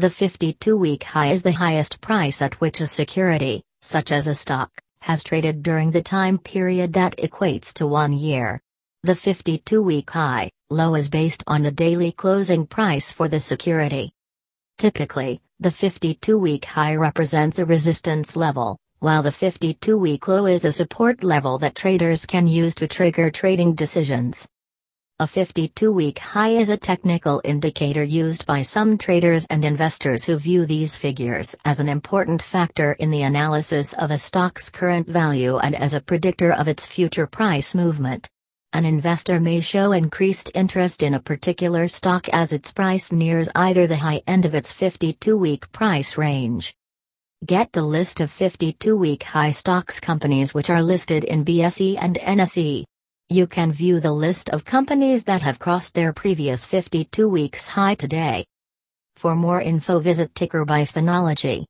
The 52 week high is the highest price at which a security, such as a stock, has traded during the time period that equates to one year. The 52 week high, low is based on the daily closing price for the security. Typically, the 52 week high represents a resistance level, while the 52 week low is a support level that traders can use to trigger trading decisions. A 52 week high is a technical indicator used by some traders and investors who view these figures as an important factor in the analysis of a stock's current value and as a predictor of its future price movement. An investor may show increased interest in a particular stock as its price nears either the high end of its 52 week price range. Get the list of 52 week high stocks companies which are listed in BSE and NSE. You can view the list of companies that have crossed their previous 52 weeks high today. For more info visit Ticker by Finology.